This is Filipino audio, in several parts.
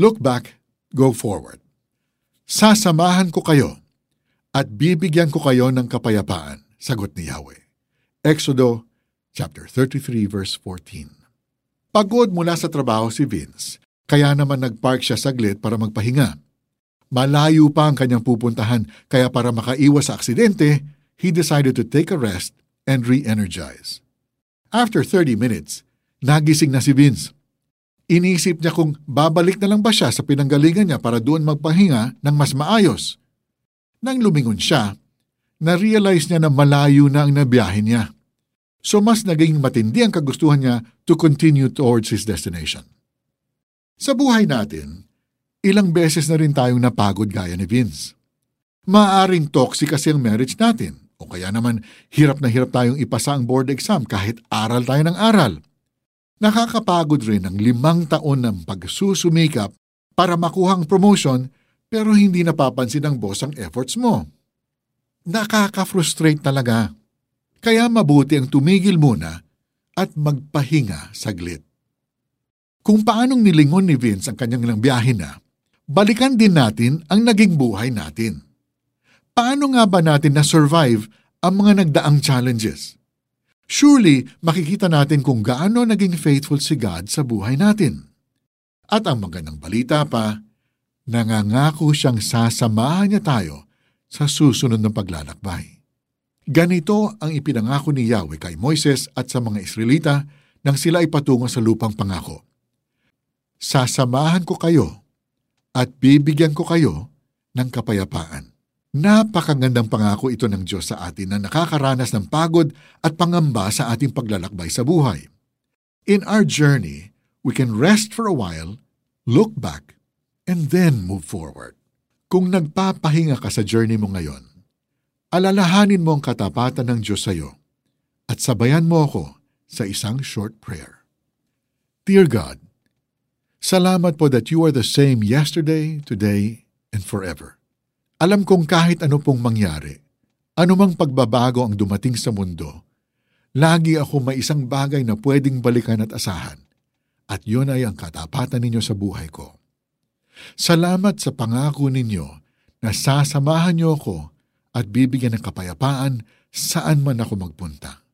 Look back, go forward. Sasamahan ko kayo at bibigyan ko kayo ng kapayapaan, sagot ni Yahweh. Exodo chapter 33 verse 14. Pagod mula sa trabaho si Vince, kaya naman nagpark siya saglit para magpahinga. Malayo pa ang kanyang pupuntahan, kaya para makaiwas sa aksidente, he decided to take a rest and re-energize. After 30 minutes, nagising na si Vince. Inisip niya kung babalik na lang ba siya sa pinanggalingan niya para doon magpahinga ng mas maayos. Nang lumingon siya, na-realize niya na malayo na ang nabiyahin niya. So mas naging matindi ang kagustuhan niya to continue towards his destination. Sa buhay natin, ilang beses na rin tayong napagod gaya ni Vince. Maaring toxic kasi ang marriage natin o kaya naman hirap na hirap tayong ipasa ang board exam kahit aral tayo ng aral. Nakakapagod rin ang limang taon ng pagsusumikap para makuha ang promotion pero hindi napapansin ng boss ang efforts mo. Nakaka-frustrate talaga. Kaya mabuti ang tumigil muna at magpahinga saglit. Kung paanong nilingon ni Vince ang kanyang ilang biyahe na, balikan din natin ang naging buhay natin. Paano nga ba natin na-survive ang mga nagdaang challenges? Surely makikita natin kung gaano naging faithful si God sa buhay natin. At ang magandang balita pa, nangangako siyang sasamahan niya tayo sa susunod ng paglalakbay. Ganito ang ipinangako ni Yahweh kay Moises at sa mga Israelita nang sila ay patungo sa lupang pangako. Sasamahan ko kayo at bibigyan ko kayo ng kapayapaan. Napakagandang pangako ito ng Diyos sa atin na nakakaranas ng pagod at pangamba sa ating paglalakbay sa buhay. In our journey, we can rest for a while, look back, and then move forward. Kung nagpapahinga ka sa journey mo ngayon, alalahanin mo ang katapatan ng Diyos sa iyo at sabayan mo ako sa isang short prayer. Dear God, salamat po that you are the same yesterday, today, and forever. Alam kong kahit ano pong mangyari, anumang pagbabago ang dumating sa mundo, lagi ako may isang bagay na pwedeng balikan at asahan, at yun ay ang katapatan ninyo sa buhay ko. Salamat sa pangako ninyo na sasamahan niyo ako at bibigyan ng kapayapaan saan man ako magpunta.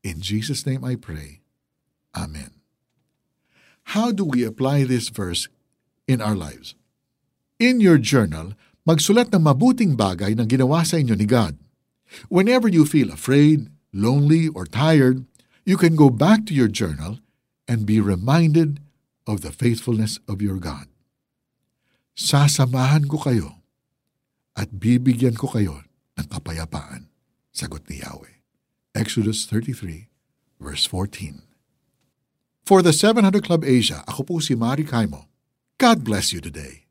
In Jesus' name I pray. Amen. How do we apply this verse in our lives? In your journal, magsulat ng mabuting bagay na ginawa sa inyo ni God. Whenever you feel afraid, lonely, or tired, you can go back to your journal and be reminded of the faithfulness of your God. Sasamahan ko kayo at bibigyan ko kayo ng kapayapaan, sagot ni Yahweh. Exodus 33, verse 14. For the 700 Club Asia, ako po si Mari Kaimo. God bless you today.